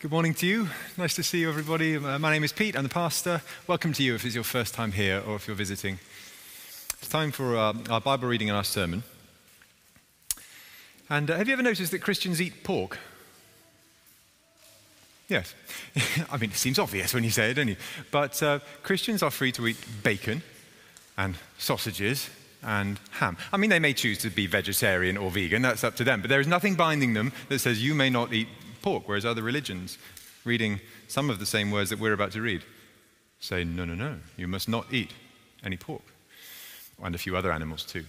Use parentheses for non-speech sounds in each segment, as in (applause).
good morning to you. Nice to see you, everybody. Uh, my name is Pete. I'm the pastor. Welcome to you if it's your first time here or if you're visiting. It's time for uh, our Bible reading and our sermon. And uh, have you ever noticed that Christians eat pork? Yes. (laughs) I mean, it seems obvious when you say it, don't you? But uh, Christians are free to eat bacon and sausages and ham. I mean, they may choose to be vegetarian or vegan, that's up to them, but there is nothing binding them that says you may not eat whereas other religions, reading some of the same words that we're about to read, say, no, no, no, you must not eat any pork, and a few other animals too.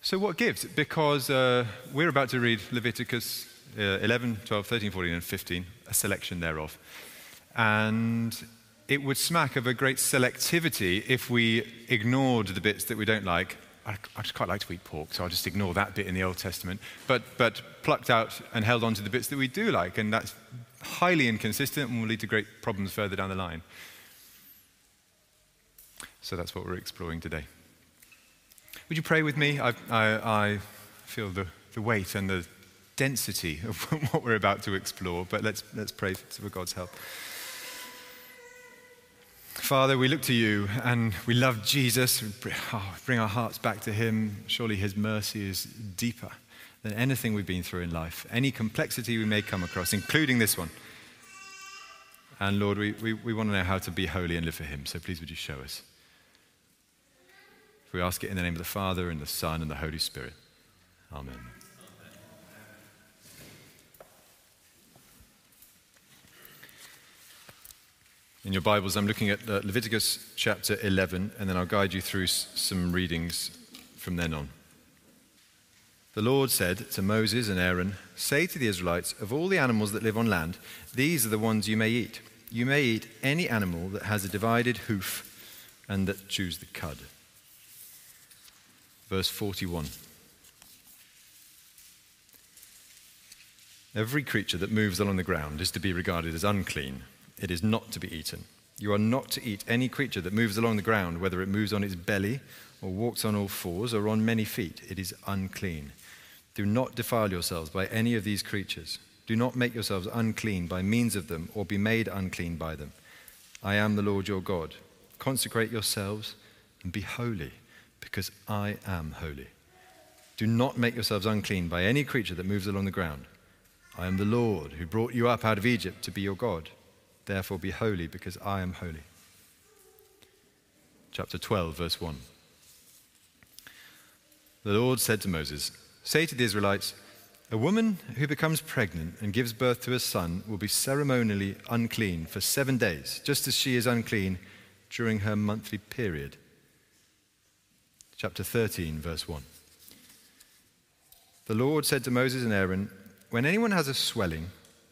So, what gives? Because uh, we're about to read Leviticus uh, 11, 12, 13, 14, and 15, a selection thereof. And it would smack of a great selectivity if we ignored the bits that we don't like. I, just quite like to eat pork, so I'll just ignore that bit in the Old Testament. But, but plucked out and held on to the bits that we do like, and that's highly inconsistent and will lead to great problems further down the line. So that's what we're exploring today. Would you pray with me? I, I, I feel the, the weight and the density of (laughs) what we're about to explore, but let's, let's pray for God's help. Father, we look to you and we love Jesus. We oh, bring our hearts back to him. Surely his mercy is deeper than anything we've been through in life, any complexity we may come across, including this one. And Lord, we, we, we want to know how to be holy and live for him. So please would you show us? We ask it in the name of the Father and the Son and the Holy Spirit. Amen. In your Bibles, I'm looking at uh, Leviticus chapter 11, and then I'll guide you through some readings from then on. The Lord said to Moses and Aaron, Say to the Israelites, of all the animals that live on land, these are the ones you may eat. You may eat any animal that has a divided hoof and that chews the cud. Verse 41. Every creature that moves along the ground is to be regarded as unclean it is not to be eaten. You are not to eat any creature that moves along the ground, whether it moves on its belly or walks on all fours or on many feet. It is unclean. Do not defile yourselves by any of these creatures. Do not make yourselves unclean by means of them or be made unclean by them. I am the Lord your God. Consecrate yourselves and be holy, because I am holy. Do not make yourselves unclean by any creature that moves along the ground. I am the Lord who brought you up out of Egypt to be your God. Therefore, be holy, because I am holy. Chapter 12, verse 1. The Lord said to Moses, Say to the Israelites, a woman who becomes pregnant and gives birth to a son will be ceremonially unclean for seven days, just as she is unclean during her monthly period. Chapter 13, verse 1. The Lord said to Moses and Aaron, When anyone has a swelling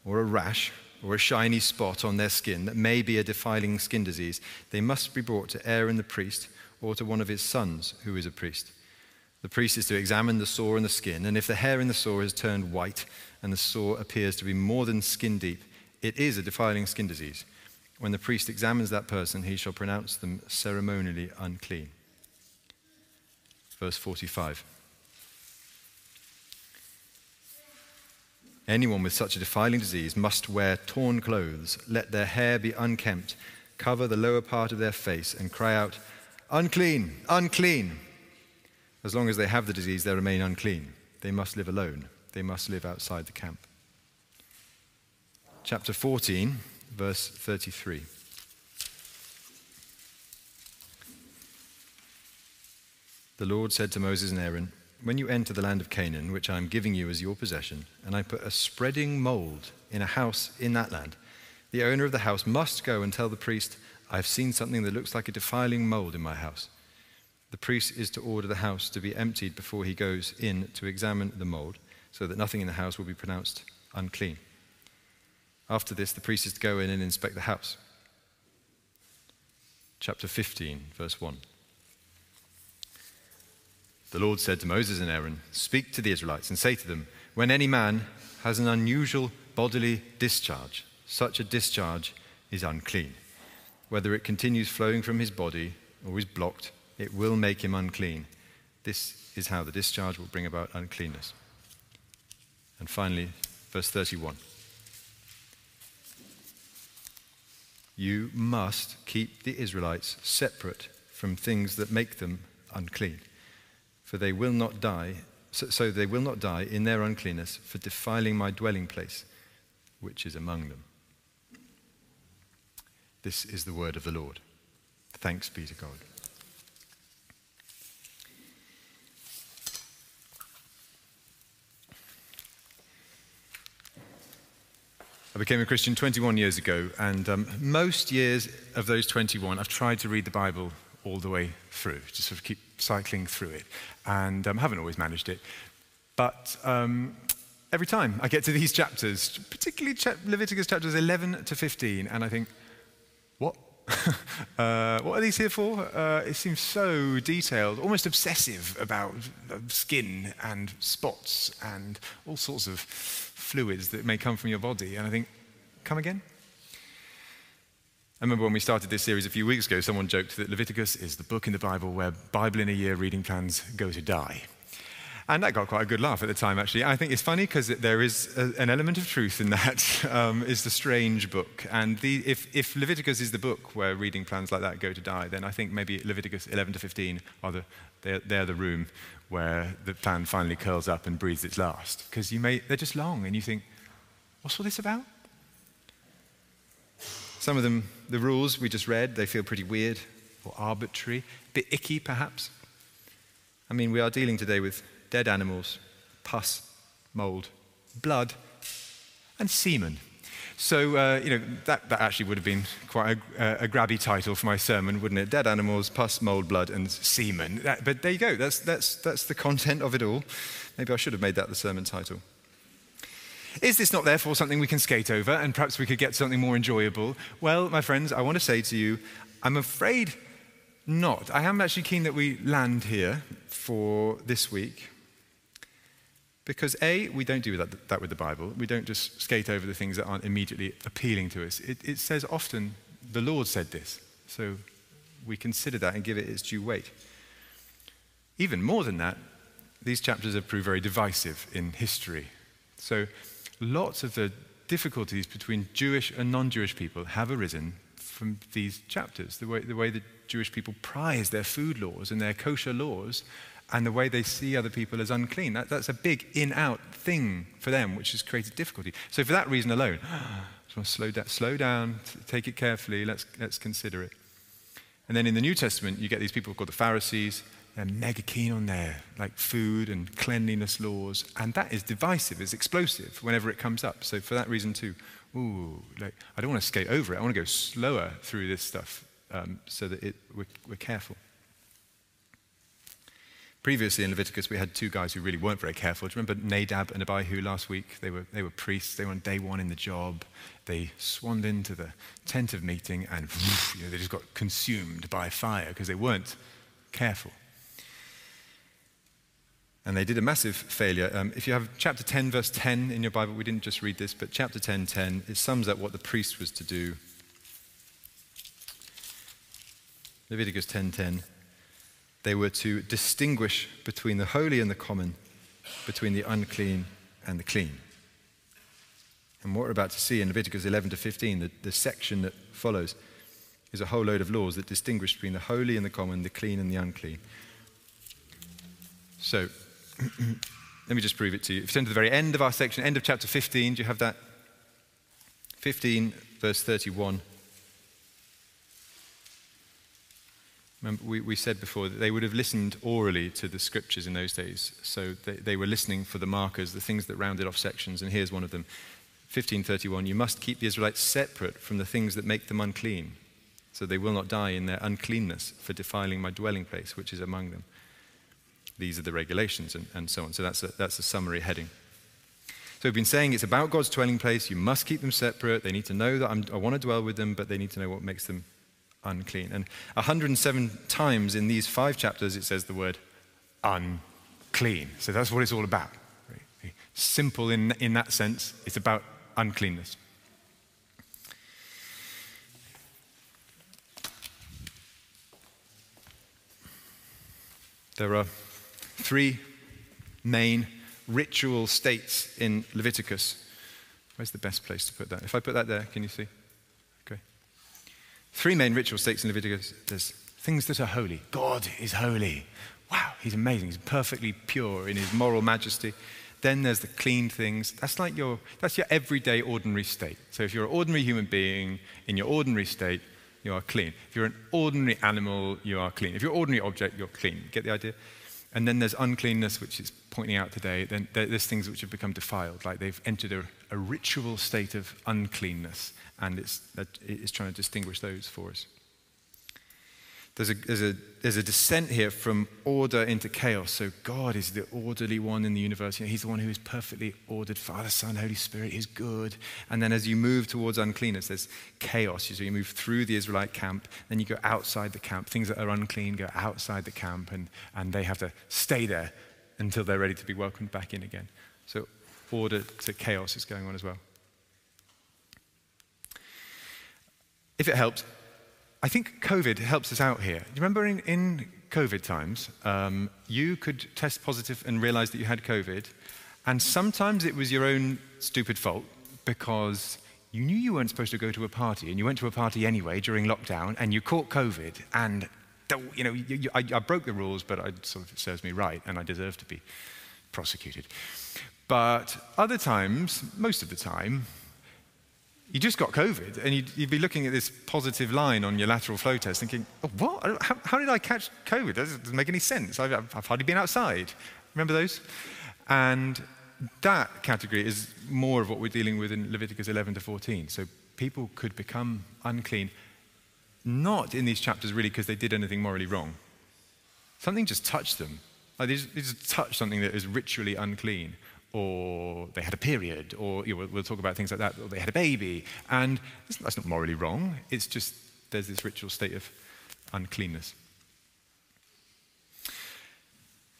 or a rash or a shiny spot on their skin that may be a defiling skin disease, they must be brought to Aaron the priest or to one of his sons who is a priest. The priest is to examine the sore in the skin, and if the hair in the sore has turned white and the sore appears to be more than skin deep, it is a defiling skin disease. When the priest examines that person, he shall pronounce them ceremonially unclean. Verse 45. Anyone with such a defiling disease must wear torn clothes, let their hair be unkempt, cover the lower part of their face, and cry out, Unclean, unclean. As long as they have the disease, they remain unclean. They must live alone, they must live outside the camp. Chapter 14, verse 33. The Lord said to Moses and Aaron, when you enter the land of Canaan, which I am giving you as your possession, and I put a spreading mold in a house in that land, the owner of the house must go and tell the priest, I have seen something that looks like a defiling mold in my house. The priest is to order the house to be emptied before he goes in to examine the mold, so that nothing in the house will be pronounced unclean. After this, the priest is to go in and inspect the house. Chapter 15, verse 1. The Lord said to Moses and Aaron, Speak to the Israelites and say to them, When any man has an unusual bodily discharge, such a discharge is unclean. Whether it continues flowing from his body or is blocked, it will make him unclean. This is how the discharge will bring about uncleanness. And finally, verse 31. You must keep the Israelites separate from things that make them unclean, for they will not die, so, so they will not die in their uncleanness for defiling my dwelling place, which is among them. This is the word of the Lord. Thanks be to God. I became a Christian 21 years ago, and um, most years of those 21, I've tried to read the Bible all the way through, just sort of keep cycling through it, and um, haven't always managed it. But um, every time I get to these chapters, particularly Leviticus chapters 11 to 15, and I think, what? (laughs) uh, what are these here for? Uh, it seems so detailed, almost obsessive about skin and spots and all sorts of fluids that may come from your body. And I think, come again? I remember when we started this series a few weeks ago, someone joked that Leviticus is the book in the Bible where Bible in a year reading plans go to die. And that got quite a good laugh at the time, actually. I think it's funny because there is a, an element of truth in that. (laughs) Um, it's the strange book. And the, if, if, Leviticus is the book where reading plans like that go to die, then I think maybe Leviticus 11 to 15 are the, they're, they're the room where the plan finally curls up and breathes its last. Because you may, they're just long, and you think, what's all this about? Some of them, the rules we just read, they feel pretty weird or arbitrary, a bit icky perhaps. I mean, we are dealing today with dead animals, pus, mold, blood, and semen. So, uh, you know, that, that actually would have been quite a, a, grabby title for my sermon, wouldn't it? Dead animals, pus, mold, blood, and semen. That, but there you go. That's, that's, that's the content of it all. Maybe I should have made that the sermon title. Is this not therefore something we can skate over and perhaps we could get something more enjoyable? Well, my friends, I want to say to you, I'm afraid not. I am actually keen that we land here for this week because, A, we don't do that, that, with the Bible. We don't just skate over the things that aren't immediately appealing to us. It, it says often, the Lord said this. So we consider that and give it its due weight. Even more than that, these chapters have proved very divisive in history. So lots of the difficulties between Jewish and non Jewish people have arisen from these chapters. The way, the way the Jewish people prize their food laws and their kosher laws and the way they see other people as unclean. That, that's a big in out thing for them, which has created difficulty. So, for that reason alone, (gasps) to slow down, slow down, take it carefully, let's, let's consider it. And then in the New Testament, you get these people called the Pharisees. They're mega keen on their like food and cleanliness laws, and that is divisive, it's explosive whenever it comes up. So for that reason too, ooh, like I don't want to skate over it. I want to go slower through this stuff um, so that it, we're, we're careful. Previously in Leviticus, we had two guys who really weren't very careful. Do you remember Nadab and Abihu last week? They were, they were priests. They were on day one in the job. They swanned into the tent of meeting and (laughs) you know, they just got consumed by fire because they weren't careful. And they did a massive failure. Um, if you have chapter 10, verse 10 in your Bible, we didn't just read this, but chapter 10, 10, it sums up what the priest was to do. Leviticus 10, 10. They were to distinguish between the holy and the common, between the unclean and the clean. And what we're about to see in Leviticus 11 to 15, the, the section that follows, is a whole load of laws that distinguish between the holy and the common, the clean and the unclean. So, let me just prove it to you. If you turn to the very end of our section, end of chapter 15, do you have that? 15, verse 31. Remember, we, we said before that they would have listened orally to the scriptures in those days. So they, they were listening for the markers, the things that rounded off sections, and here's one of them 1531 You must keep the Israelites separate from the things that make them unclean, so they will not die in their uncleanness for defiling my dwelling place, which is among them. These are the regulations, and, and so on. So that's a, that's a summary heading. So we've been saying it's about God's dwelling place. You must keep them separate. They need to know that I'm, I want to dwell with them, but they need to know what makes them unclean. And 107 times in these five chapters it says the word unclean. So that's what it's all about. Simple in, in that sense, it's about uncleanness. There are three main ritual states in Leviticus Where's the best place to put that? If I put that there, can you see? Okay. Three main ritual states in Leviticus. There's things that are holy. God is holy. Wow, he's amazing. He's perfectly pure in his moral majesty. Then there's the clean things. That's like your, that's your everyday, ordinary state. So if you're an ordinary human being in your ordinary state, you are clean. If you're an ordinary animal, you are clean. If you're an ordinary object, you're clean. Get the idea? And then there's uncleanness, which is pointing out today. Then there's things which have become defiled, like they've entered a, a ritual state of uncleanness, and it's, it's trying to distinguish those for us. There's a, there's, a, there's a descent here from order into chaos. So God is the orderly one in the universe. You know, he's the one who is perfectly ordered. Father, Son, Holy Spirit is good. And then as you move towards uncleanness, there's chaos. So you move through the Israelite camp, then you go outside the camp. Things that are unclean go outside the camp, and, and they have to stay there until they're ready to be welcomed back in again. So order to chaos is going on as well. If it helps, I think COVID helps us out here. Do you remember in, in COVID times, um, you could test positive and realize that you had COVID, and sometimes it was your own stupid fault because you knew you weren't supposed to go to a party, and you went to a party anyway during lockdown, and you caught COVID, and you know, you, you, I, I, broke the rules, but it sort of serves me right, and I deserve to be prosecuted. But other times, most of the time, you just got COVID, and you'd, you'd, be looking at this positive line on your lateral flow test, thinking, oh, "What? How, how, did I catch COVID? That doesn't make any sense. I've, I've hardly been outside." Remember those? And that category is more of what we're dealing with in Leviticus 11 to 14. So people could become unclean, not in these chapters really because they did anything morally wrong. Something just touched them. Like they just, they just touched something that is ritually unclean or they had a period, or you know, we'll, talk about things like that, or they had a baby. And that's not morally wrong. It's just there's this ritual state of uncleanness.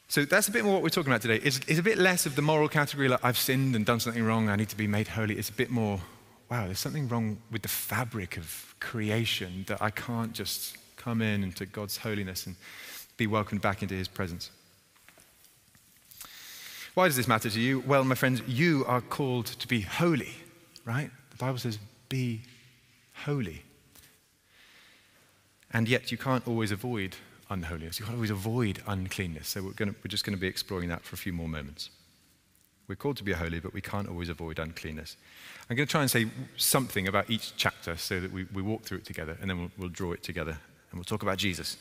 So that's a bit more what we're talking about today. It's, it's, a bit less of the moral category, like I've sinned and done something wrong, I need to be made holy. It's a bit more, wow, there's something wrong with the fabric of creation that I can't just come in into God's holiness and be welcomed back into his presence. Why does this matter to you? Well, my friends, you are called to be holy, right? The Bible says, be holy. And yet, you can't always avoid unholiness. You can't always avoid uncleanness. So, we're, to, we're just going to be exploring that for a few more moments. We're called to be holy, but we can't always avoid uncleanness. I'm going to try and say something about each chapter so that we, we walk through it together, and then we'll, we'll draw it together, and we'll talk about Jesus.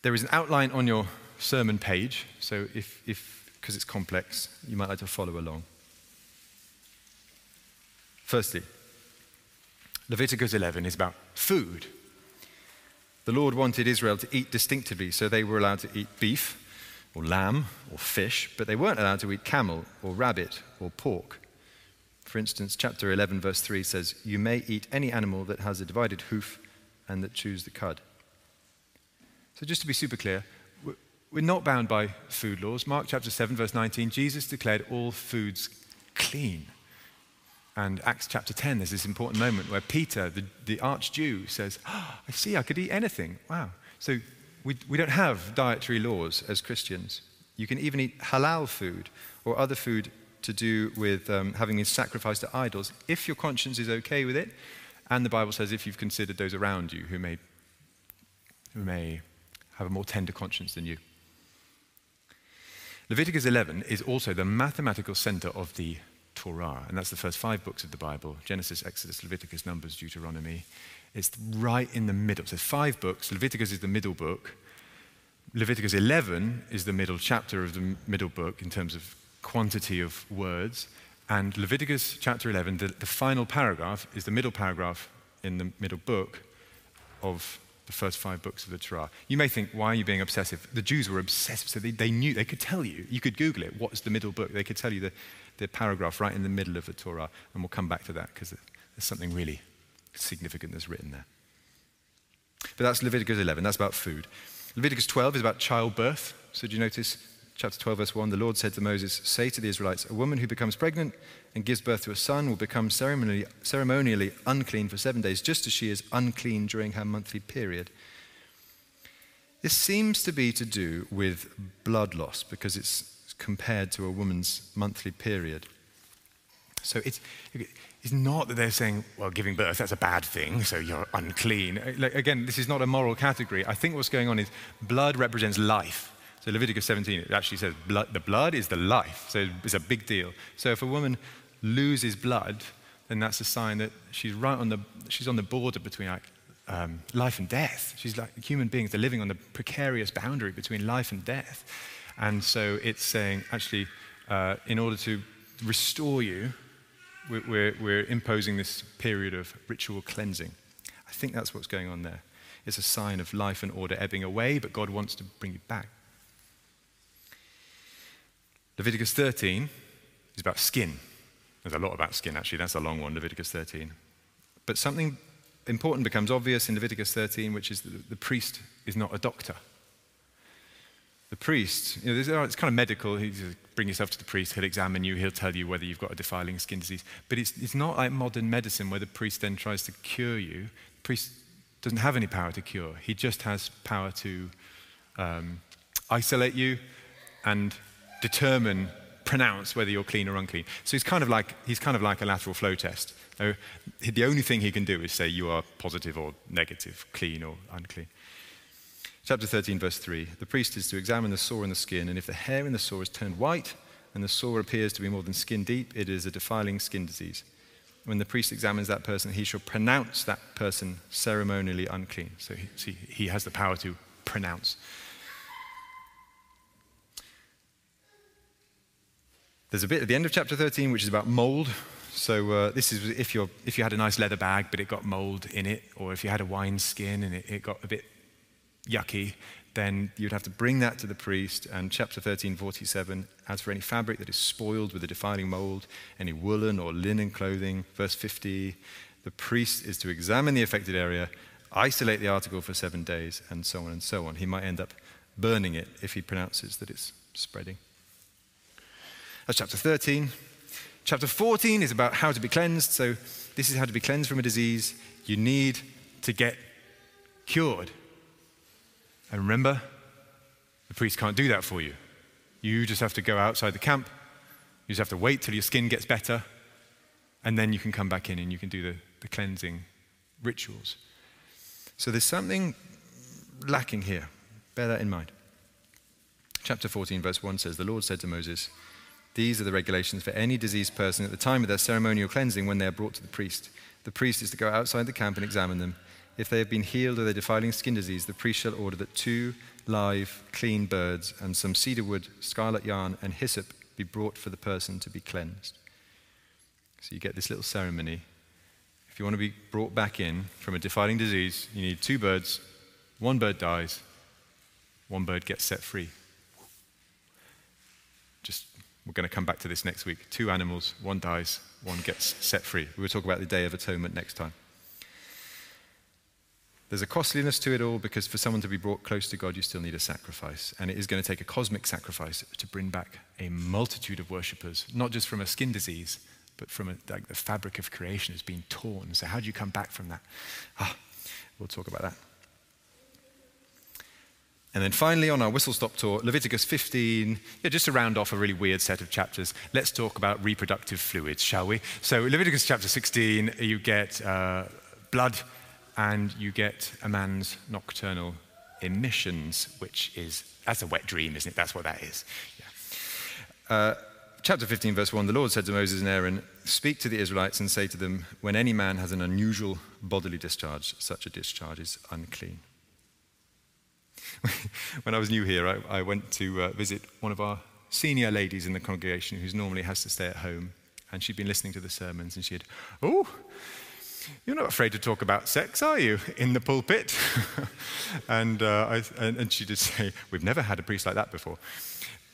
There is an outline on your sermon page, so if, if because it's complex. You might like to follow along. Firstly, Leviticus 11 is about food. The Lord wanted Israel to eat distinctively, so they were allowed to eat beef or lamb or fish, but they weren't allowed to eat camel or rabbit or pork. For instance, chapter 11, verse 3 says, You may eat any animal that has a divided hoof and that chews the cud. So, just to be super clear, we're not bound by food laws. Mark chapter 7, verse 19, Jesus declared all foods clean. And Acts chapter 10, there's this important moment where Peter, the, the arch Jew, says, oh, I see, I could eat anything. Wow. So we, we don't have dietary laws as Christians. You can even eat halal food or other food to do with um, having been sacrificed to idols if your conscience is okay with it. And the Bible says if you've considered those around you who may, who may have a more tender conscience than you. Leviticus 11 is also the mathematical center of the Torah, and that's the first five books of the Bible Genesis, Exodus, Leviticus, Numbers, Deuteronomy. It's right in the middle. So, five books. Leviticus is the middle book. Leviticus 11 is the middle chapter of the middle book in terms of quantity of words. And Leviticus chapter 11, the, the final paragraph, is the middle paragraph in the middle book of the first five books of the Torah. You may think, why are you being obsessive? The Jews were obsessive, so they, they knew, they could tell you. You could Google it, what's the middle book? They could tell you the, the paragraph right in the middle of the Torah, and we'll come back to that because there's something really significant that's written there. But that's Leviticus 11, that's about food. Leviticus 12 is about childbirth. So, do you notice chapter 12, verse 1, the Lord said to Moses, Say to the Israelites, a woman who becomes pregnant and gives birth to a son will become ceremonially, ceremonially unclean for seven days, just as she is unclean during her monthly period. This seems to be to do with blood loss because it's compared to a woman's monthly period. So it's, it's not that they're saying, well, giving birth, that's a bad thing, so you're unclean. Like, again, this is not a moral category. I think what's going on is blood represents life. So Leviticus 17, it actually says blood, the blood is the life. So it's a big deal. So if a woman loses blood, then that's a sign that she's right on the, she's on the border between like, um, life and death. She's like human beings are living on the precarious boundary between life and death. And so it's saying, actually, uh, in order to restore you, we're, we're, we're imposing this period of ritual cleansing. I think that's what's going on there. It's a sign of life and order ebbing away, but God wants to bring you back. Leviticus 13 is about skin. There's a lot about skin, actually. That's a long one, Leviticus 13. But something important becomes obvious in Leviticus 13, which is that the priest is not a doctor. The priest, you know, it's kind of medical. He bring yourself to the priest, he'll examine you, he'll tell you whether you've got a defiling skin disease. But it's, it's not like modern medicine where the priest then tries to cure you. The priest doesn't have any power to cure, he just has power to um, isolate you and determine, pronounce whether you're clean or unclean. So he's kind of like, he's kind of like a lateral flow test. So the only thing he can do is say you are positive or negative, clean or unclean. Chapter 13, verse 3 The priest is to examine the sore in the skin, and if the hair in the sore is turned white and the sore appears to be more than skin deep, it is a defiling skin disease. When the priest examines that person, he shall pronounce that person ceremonially unclean. So he, see, he has the power to pronounce. There's a bit at the end of chapter 13 which is about mold. So uh, this is if, you're, if you had a nice leather bag but it got mold in it, or if you had a wine skin and it, it got a bit yucky, then you'd have to bring that to the priest. And chapter 13, 47, as for any fabric that is spoiled with a defiling mold, any woolen or linen clothing, verse 50, the priest is to examine the affected area, isolate the article for seven days, and so on and so on. He might end up burning it if he pronounces that it's spreading. That's chapter 13. Chapter 14 is about how to be cleansed. So, this is how to be cleansed from a disease. You need to get cured. And remember, the priest can't do that for you. You just have to go outside the camp. You just have to wait till your skin gets better. And then you can come back in and you can do the, the cleansing rituals. So there's something lacking here. Bear that in mind. Chapter 14, verse 1 says The Lord said to Moses, These are the regulations for any diseased person at the time of their ceremonial cleansing when they are brought to the priest. The priest is to go outside the camp and examine them. If they have been healed of their defiling skin disease, the priest shall order that two live, clean birds and some cedar wood, scarlet yarn, and hyssop be brought for the person to be cleansed. So you get this little ceremony. If you want to be brought back in from a defiling disease, you need two birds. One bird dies, one bird gets set free. We're going to come back to this next week. Two animals, one dies, one gets set free. We will talk about the Day of Atonement next time. There's a costliness to it all because for someone to be brought close to God, you still need a sacrifice. And it is going to take a cosmic sacrifice to bring back a multitude of worshippers, not just from a skin disease, but from a, like the fabric of creation has been torn. So, how do you come back from that? Ah, we'll talk about that. And then finally, on our whistle stop tour, Leviticus 15, yeah, just to round off a really weird set of chapters, let's talk about reproductive fluids, shall we? So, Leviticus chapter 16, you get uh, blood and you get a man's nocturnal emissions, which is, that's a wet dream, isn't it? That's what that is. Yeah. Uh, chapter 15, verse 1 The Lord said to Moses and Aaron, Speak to the Israelites and say to them, When any man has an unusual bodily discharge, such a discharge is unclean. (laughs) when I was new here, I, I went to uh, visit one of our senior ladies in the congregation who normally has to stay at home. And she'd been listening to the sermons and she had, Oh, you're not afraid to talk about sex, are you, in the pulpit? (laughs) and, uh, I, and, and, she did say, We've never had a priest like that before.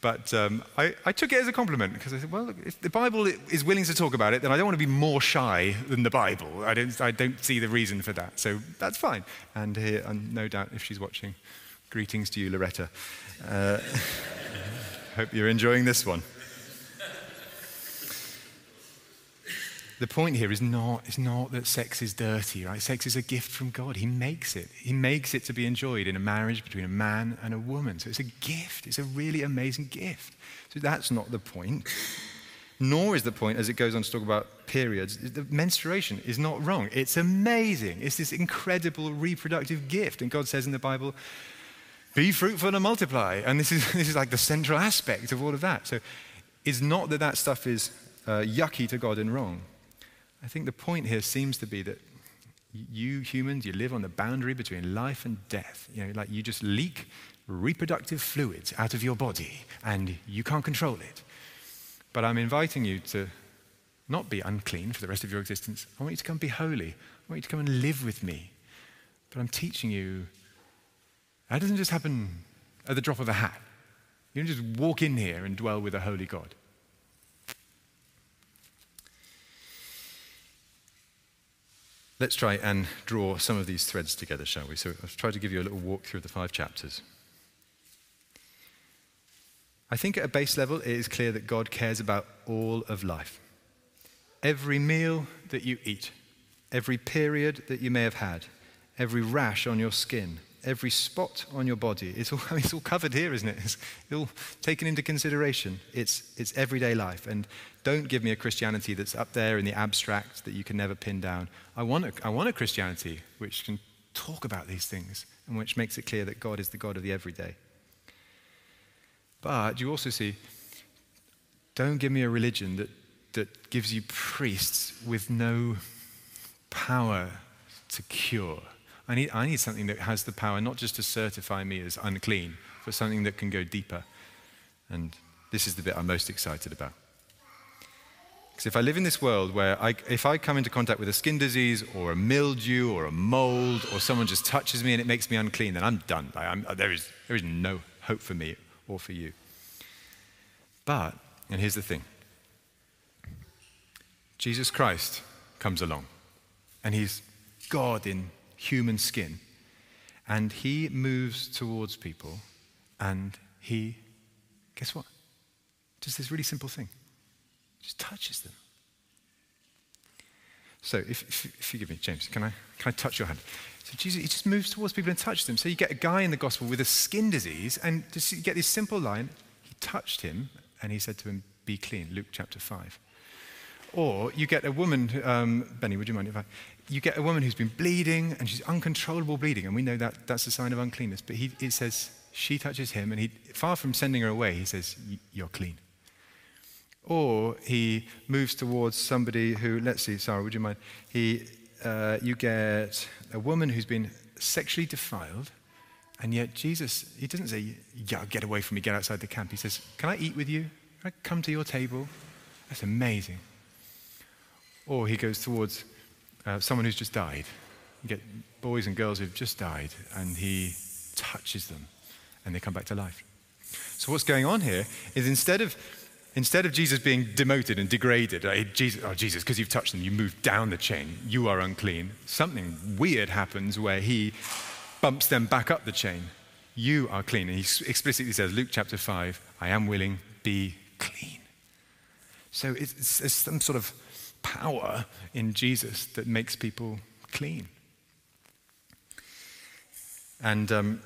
But um, I, I, took it as a compliment because I said, Well, if the Bible is willing to talk about it, then I don't want to be more shy than the Bible. I don't, I don't see the reason for that. So that's fine. And, here, and no doubt, if she's watching, greetings to you, Loretta. Uh, (laughs) hope you're enjoying this one. the point here is not, is not that sex is dirty, right? Sex is a gift from God. He makes it. He makes it to be enjoyed in a marriage between a man and a woman. So it's a gift. It's a really amazing gift. So that's not the point. Nor is the point, as it goes on to talk about periods, the menstruation is not wrong. It's amazing. It's this incredible reproductive gift. And God says in the Bible, be fruitful and multiply. And this is, (laughs) this is like the central aspect of all of that. So it's not that that stuff is uh, yucky to God and wrong. I think the point here seems to be that you humans, you live on the boundary between life and death. You know, like you just leak reproductive fluids out of your body and you can't control it. But I'm inviting you to not be unclean for the rest of your existence. I want you to come be holy. I want you to come and live with me. But I'm teaching you that doesn't just happen at the drop of a hat. You don't just walk in here and dwell with a holy God. Let's try and draw some of these threads together, shall we? So I've tried to give you a little walk through the five chapters. I think at a base level, it is clear that God cares about all of life. Every meal that you eat, every period that you may have had, every rash on your skin, every spot on your body. It's all, (laughs) it's all covered here, isn't it? It's all taken into consideration. It's, it's everyday life. And don't give me a Christianity that's up there in the abstract that you can never pin down. I want a, I want a Christianity which can talk about these things and which makes it clear that God is the God of the everyday. But you also see, don't give me a religion that, that gives you priests with no power to cure. I need, I need something that has the power not just to certify me as unclean, but something that can go deeper. And this is the bit I'm most excited about. Because if I live in this world where I, if I come into contact with a skin disease or a mildew or a mold or someone just touches me and it makes me unclean, then I'm done. I'm, there, is, there is no hope for me or for you. But, and here's the thing Jesus Christ comes along and he's God in human skin. And he moves towards people and he, guess what? Just this really simple thing. Just touches them. So if, if, if, you give me, James, can I, can I touch your hand? So Jesus, he just moves towards people and touches them. So you get a guy in the gospel with a skin disease, and just you get this simple line, he touched him, and he said to him, be clean, Luke chapter 5. Or you get a woman, um, Benny, would you mind if I, you get a woman who's been bleeding and she's uncontrollable bleeding, and we know that that's a sign of uncleanness. But he, says she touches him, and he, far from sending her away, he says, You're clean. Or he moves towards somebody who, let's see, Sarah, would you mind? He, uh, you get a woman who's been sexually defiled, and yet Jesus, he doesn't say, Yeah, get away from me, get outside the camp. He says, Can I eat with you? Can I come to your table? That's amazing. Or he goes towards uh, someone who's just died. You get boys and girls who've just died, and he touches them, and they come back to life. So what's going on here is instead of instead of Jesus being demoted and degraded, uh, Jesus, oh Jesus, because you've touched them, you move down the chain, you are unclean. Something weird happens where he bumps them back up the chain. You are clean. And he explicitly says, Luke chapter 5, I am willing, be clean. So it's, it's some sort of power in Jesus that makes people clean. And um,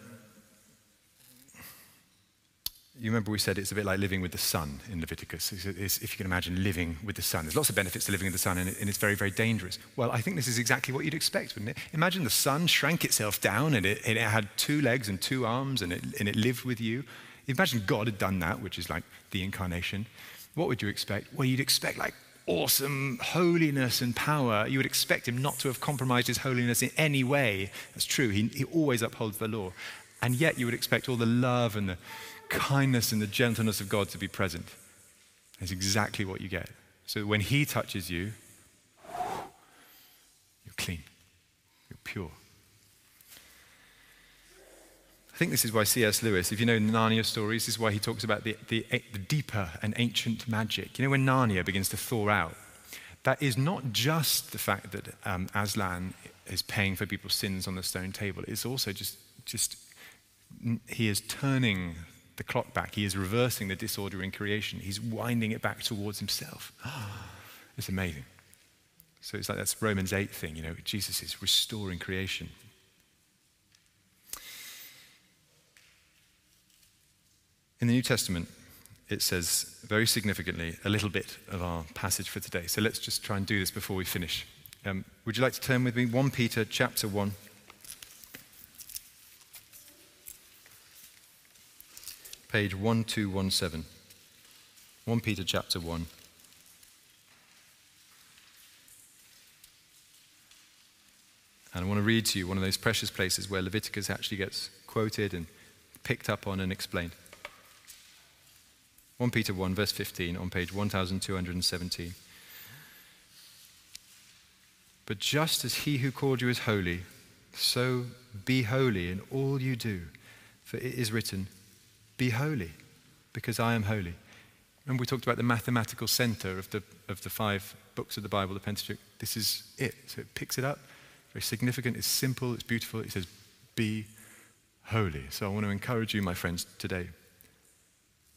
you remember we said it's a bit like living with the sun in Leviticus. It's, it's, if you can imagine living with the sun, there's lots of benefits to living with the sun, and, it, and, it's very, very dangerous. Well, I think this is exactly what you'd expect, wouldn't it? Imagine the sun shrank itself down, and it, and it had two legs and two arms, and it, and it lived with you. Imagine God had done that, which is like the incarnation. What would you expect? Well, you'd expect like awesome holiness and power, you would expect him not to have compromised his holiness in any way. That's true, he, he always upholds the law. And yet you would expect all the love and the kindness and the gentleness of God to be present. That's exactly what you get. So when he touches you, you're clean, you're pure. I think this is why C.S. Lewis, if you know Narnia stories, this is why he talks about the, the, the deeper and ancient magic. You know, when Narnia begins to thaw out, that is not just the fact that um, Aslan is paying for people's sins on the stone table. It's also just, just he is turning the clock back. He is reversing the disorder in creation. He's winding it back towards himself. (gasps) it's amazing. So it's like that's Romans 8 thing, you know, Jesus is restoring creation. In the New Testament, it says very significantly a little bit of our passage for today. So let's just try and do this before we finish. Um, would you like to turn with me? 1 Peter chapter 1. Page 1217. 1 Peter chapter 1. And I want to read to you one of those precious places where Leviticus actually gets quoted and picked up on and explained. 1 Peter 1, verse 15, on page 1217. But just as he who called you is holy, so be holy in all you do. For it is written, Be holy, because I am holy. Remember, we talked about the mathematical center of the, of the five books of the Bible, the Pentateuch. This is it. So it picks it up very significant, it's simple, it's beautiful. It says, Be holy. So I want to encourage you, my friends, today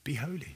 be holy.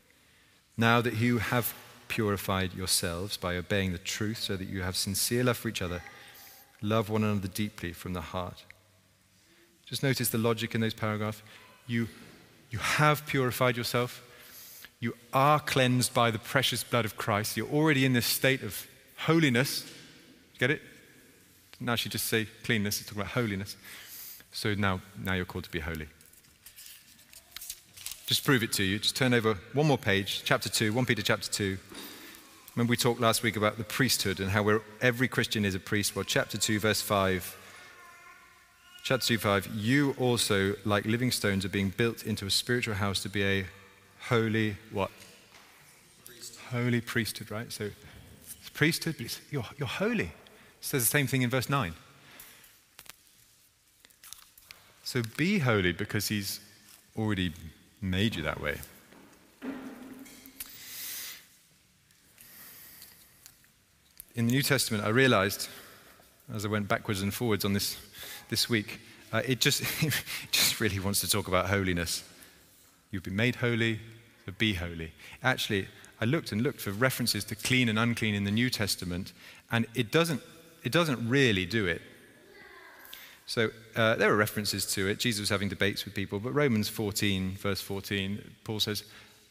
Now that you have purified yourselves by obeying the truth, so that you have sincere love for each other, love one another deeply from the heart. Just notice the logic in those paragraphs. You, you have purified yourself. You are cleansed by the precious blood of Christ. You're already in this state of holiness. Get it? Now she just say cleanness, it's talking about holiness. So now, now you're called to be holy. Just prove it to you. Just turn over one more page, chapter 2, 1 Peter chapter 2. Remember, we talked last week about the priesthood and how every Christian is a priest. Well, chapter 2, verse 5. Chapter 2, 5. You also, like living stones, are being built into a spiritual house to be a holy what? Priest. Holy priesthood, right? So priesthood, but you're, you're holy. It says the same thing in verse 9. So be holy because he's already made you that way. In the New Testament, I realized as I went backwards and forwards on this this week, uh, it, just, (laughs) it just really wants to talk about holiness. You've been made holy, so be holy. Actually, I looked and looked for references to clean and unclean in the New Testament, and it doesn't, it doesn't really do it. So uh, there are references to it. Jesus was having debates with people, but Romans 14, verse 14, Paul says,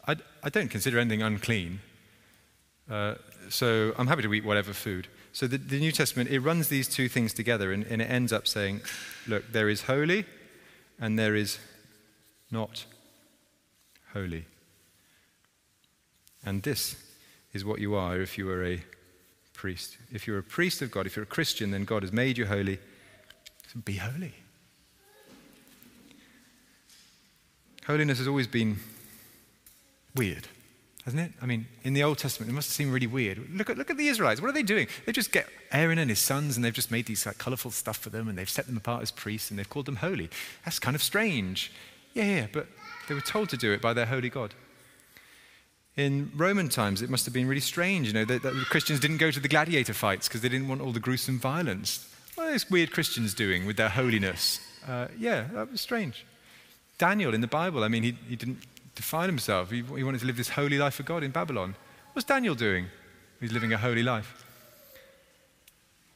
I, I don't consider anything unclean, uh, so I'm happy to eat whatever food. So the, the New Testament, it runs these two things together, and, and it ends up saying, look, there is holy and there is not holy. And this is what you are if you are a priest. If you're a priest of God, if you're a Christian, then God has made you holy. Be holy. Holiness has always been weird, hasn't it? I mean, in the Old Testament, it must have seemed really weird. Look at, look at the Israelites. What are they doing? They just get Aaron and his sons, and they've just made these like, colorful stuff for them, and they've set them apart as priests, and they've called them holy. That's kind of strange. Yeah, yeah, but they were told to do it by their holy God. In Roman times, it must have been really strange, you know, that, that Christians didn't go to the gladiator fights because they didn't want all the gruesome violence. What are those weird Christians doing with their holiness? Uh, yeah, that was strange. Daniel in the Bible, I mean, he, he didn't define himself. He, he wanted to live this holy life for God in Babylon. What's Daniel doing? He's living a holy life.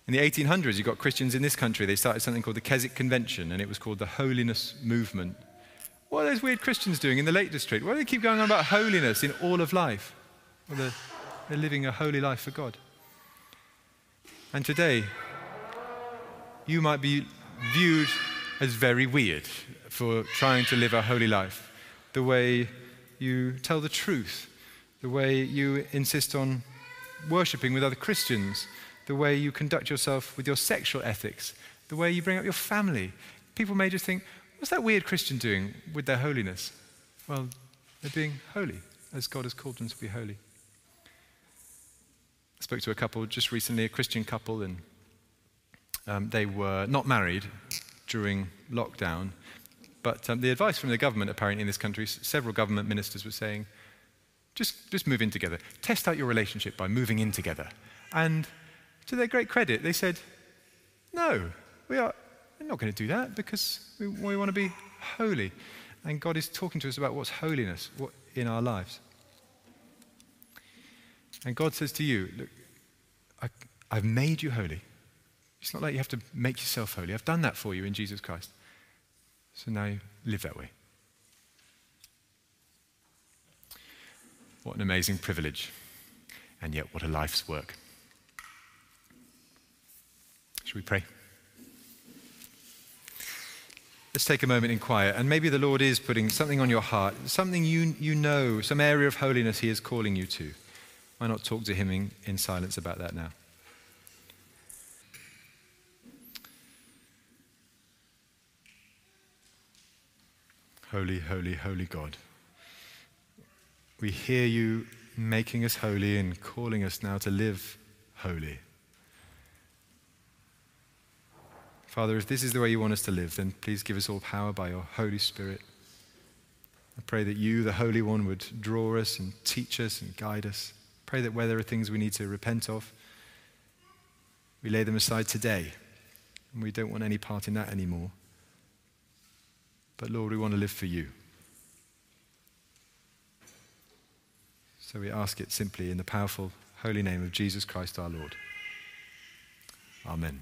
In the 1800s, you got Christians in this country. They started something called the Keswick Convention, and it was called the Holiness Movement. What are those weird Christians doing in the Lake District? Why do they keep going on about holiness in all of life? Well, they're, they're living a holy life for God. And today, you might be viewed as very weird for trying to live a holy life. The way you tell the truth, the way you insist on worshipping with other Christians, the way you conduct yourself with your sexual ethics, the way you bring up your family. People may just think, What's that weird Christian doing with their holiness? Well, they're being holy, as God has called them to be holy. I spoke to a couple just recently, a Christian couple, and um, they were not married during lockdown. But um, the advice from the government, apparently, in this country, several government ministers were saying, just, just move in together. Test out your relationship by moving in together. And to their great credit, they said, no, we are we're not going to do that because we, we want to be holy. And God is talking to us about what's holiness in our lives. And God says to you, look, I, I've made you holy. It's not like you have to make yourself holy. I've done that for you in Jesus Christ. So now live that way. What an amazing privilege. And yet, what a life's work. Should we pray? Let's take a moment in quiet. And maybe the Lord is putting something on your heart, something you, you know, some area of holiness He is calling you to. Why not talk to Him in, in silence about that now? Holy, holy, holy God. We hear you making us holy and calling us now to live holy. Father, if this is the way you want us to live, then please give us all power by your Holy Spirit. I pray that you, the Holy One, would draw us and teach us and guide us. Pray that where there are things we need to repent of, we lay them aside today. And we don't want any part in that anymore. But Lord, we want to live for you. So we ask it simply in the powerful, holy name of Jesus Christ our Lord. Amen.